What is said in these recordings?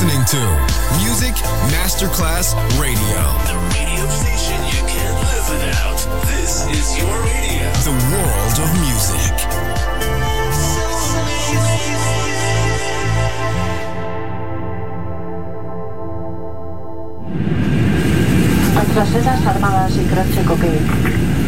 listening to Music Masterclass Radio. The radio station you can't live without. This is your radio. The world of music. Francesas armadas y croce coquet.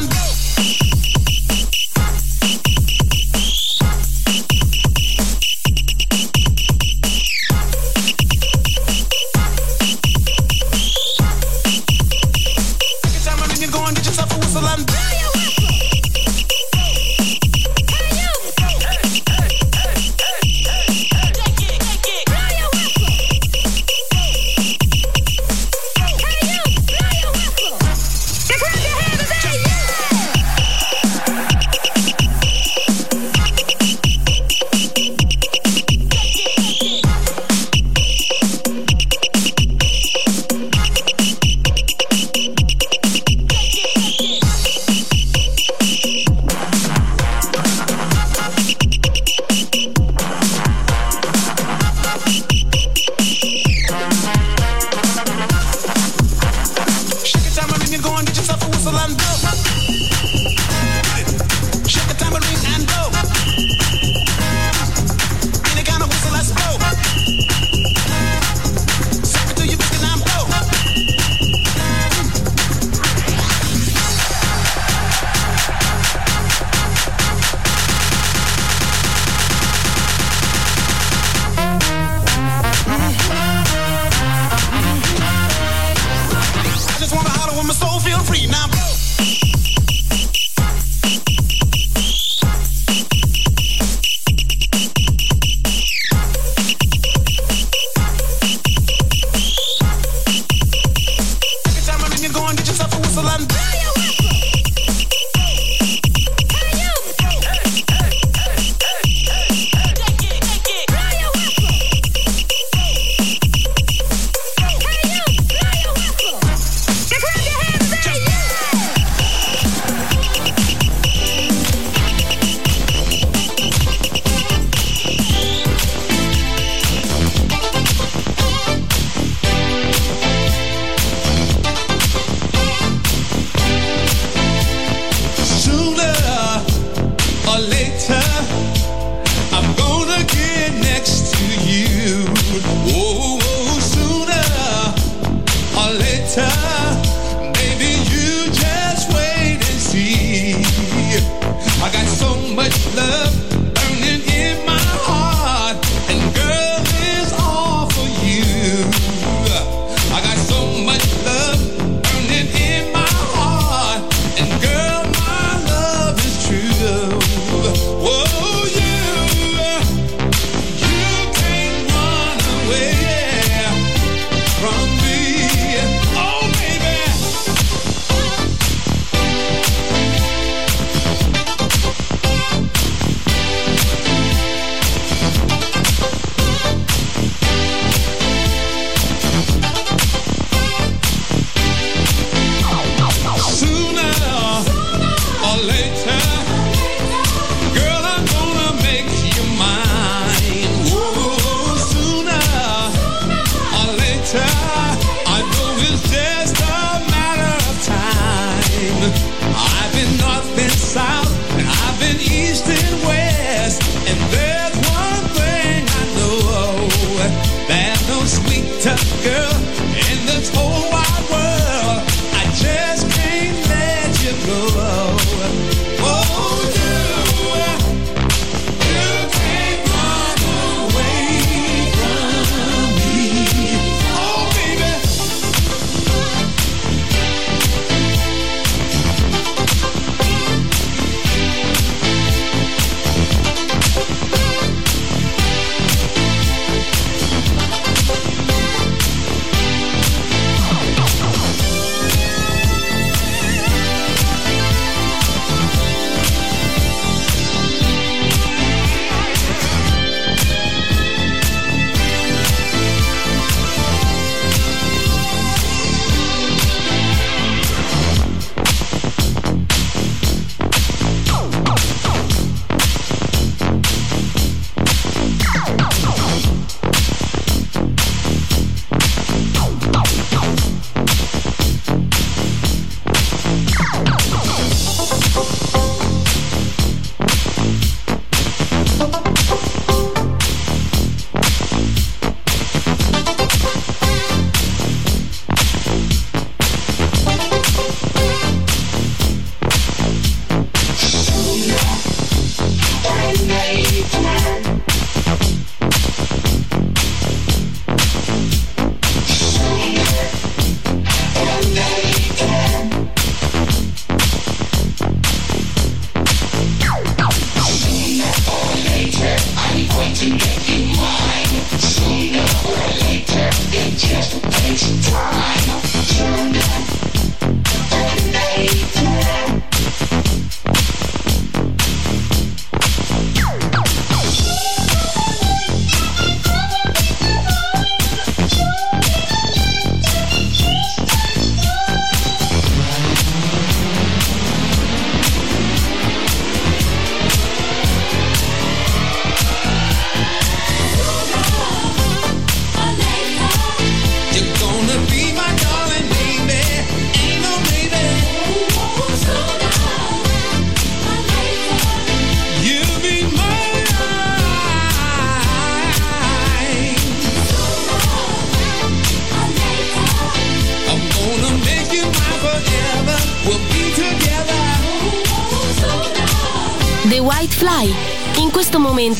one.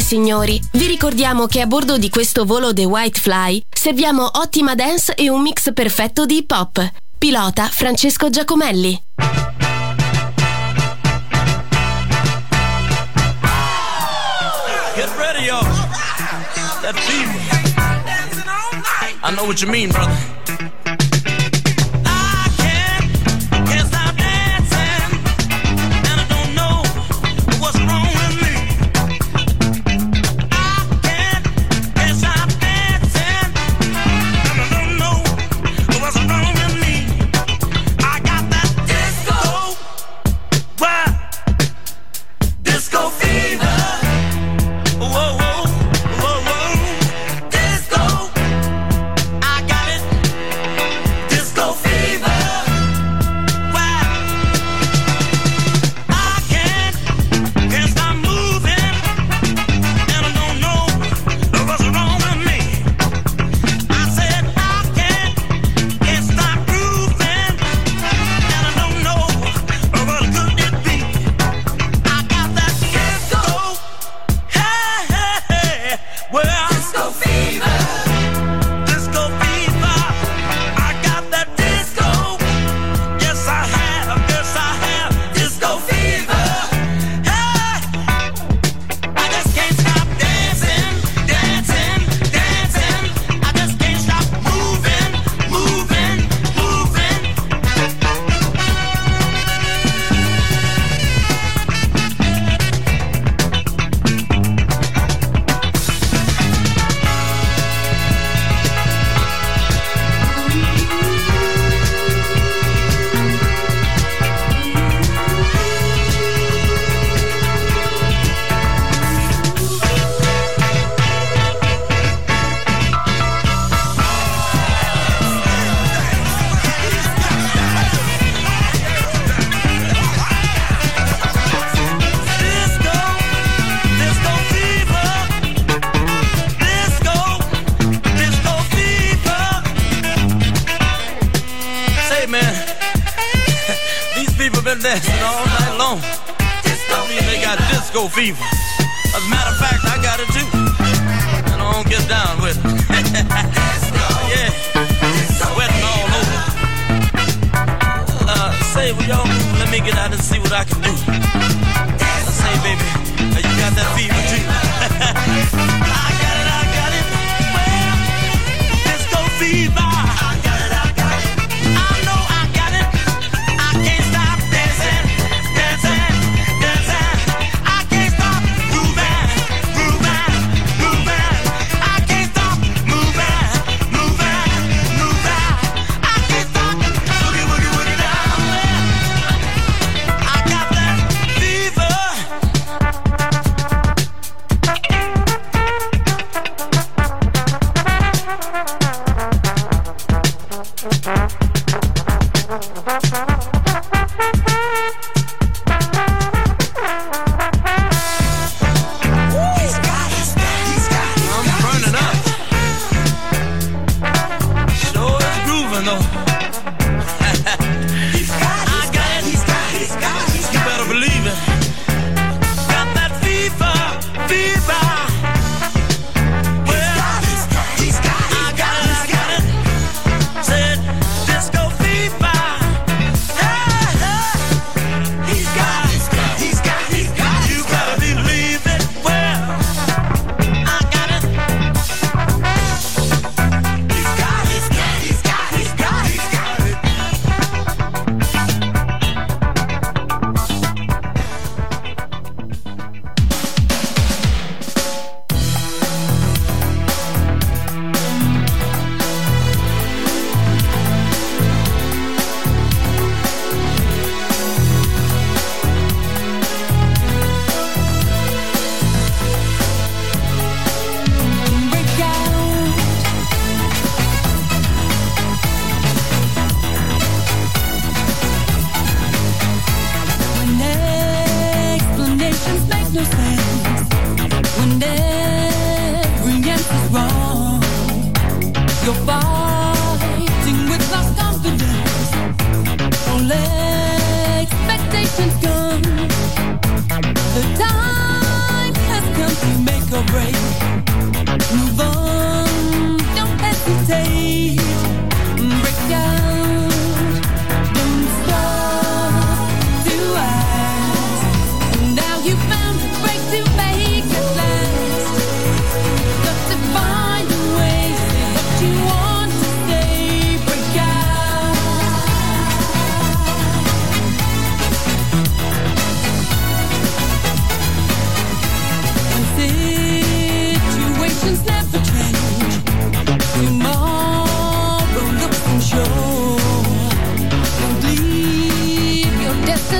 Signori, vi ricordiamo che a bordo di questo volo The White Fly serviamo ottima dance e un mix perfetto di hip hop. Pilota Francesco Giacomelli. Get ready, y'all. That fever. I know what you mean, brother.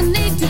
need to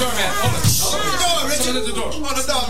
doorman. Hold it. Hold it. Shut the door, Richard. Shut the door. Come on, the door.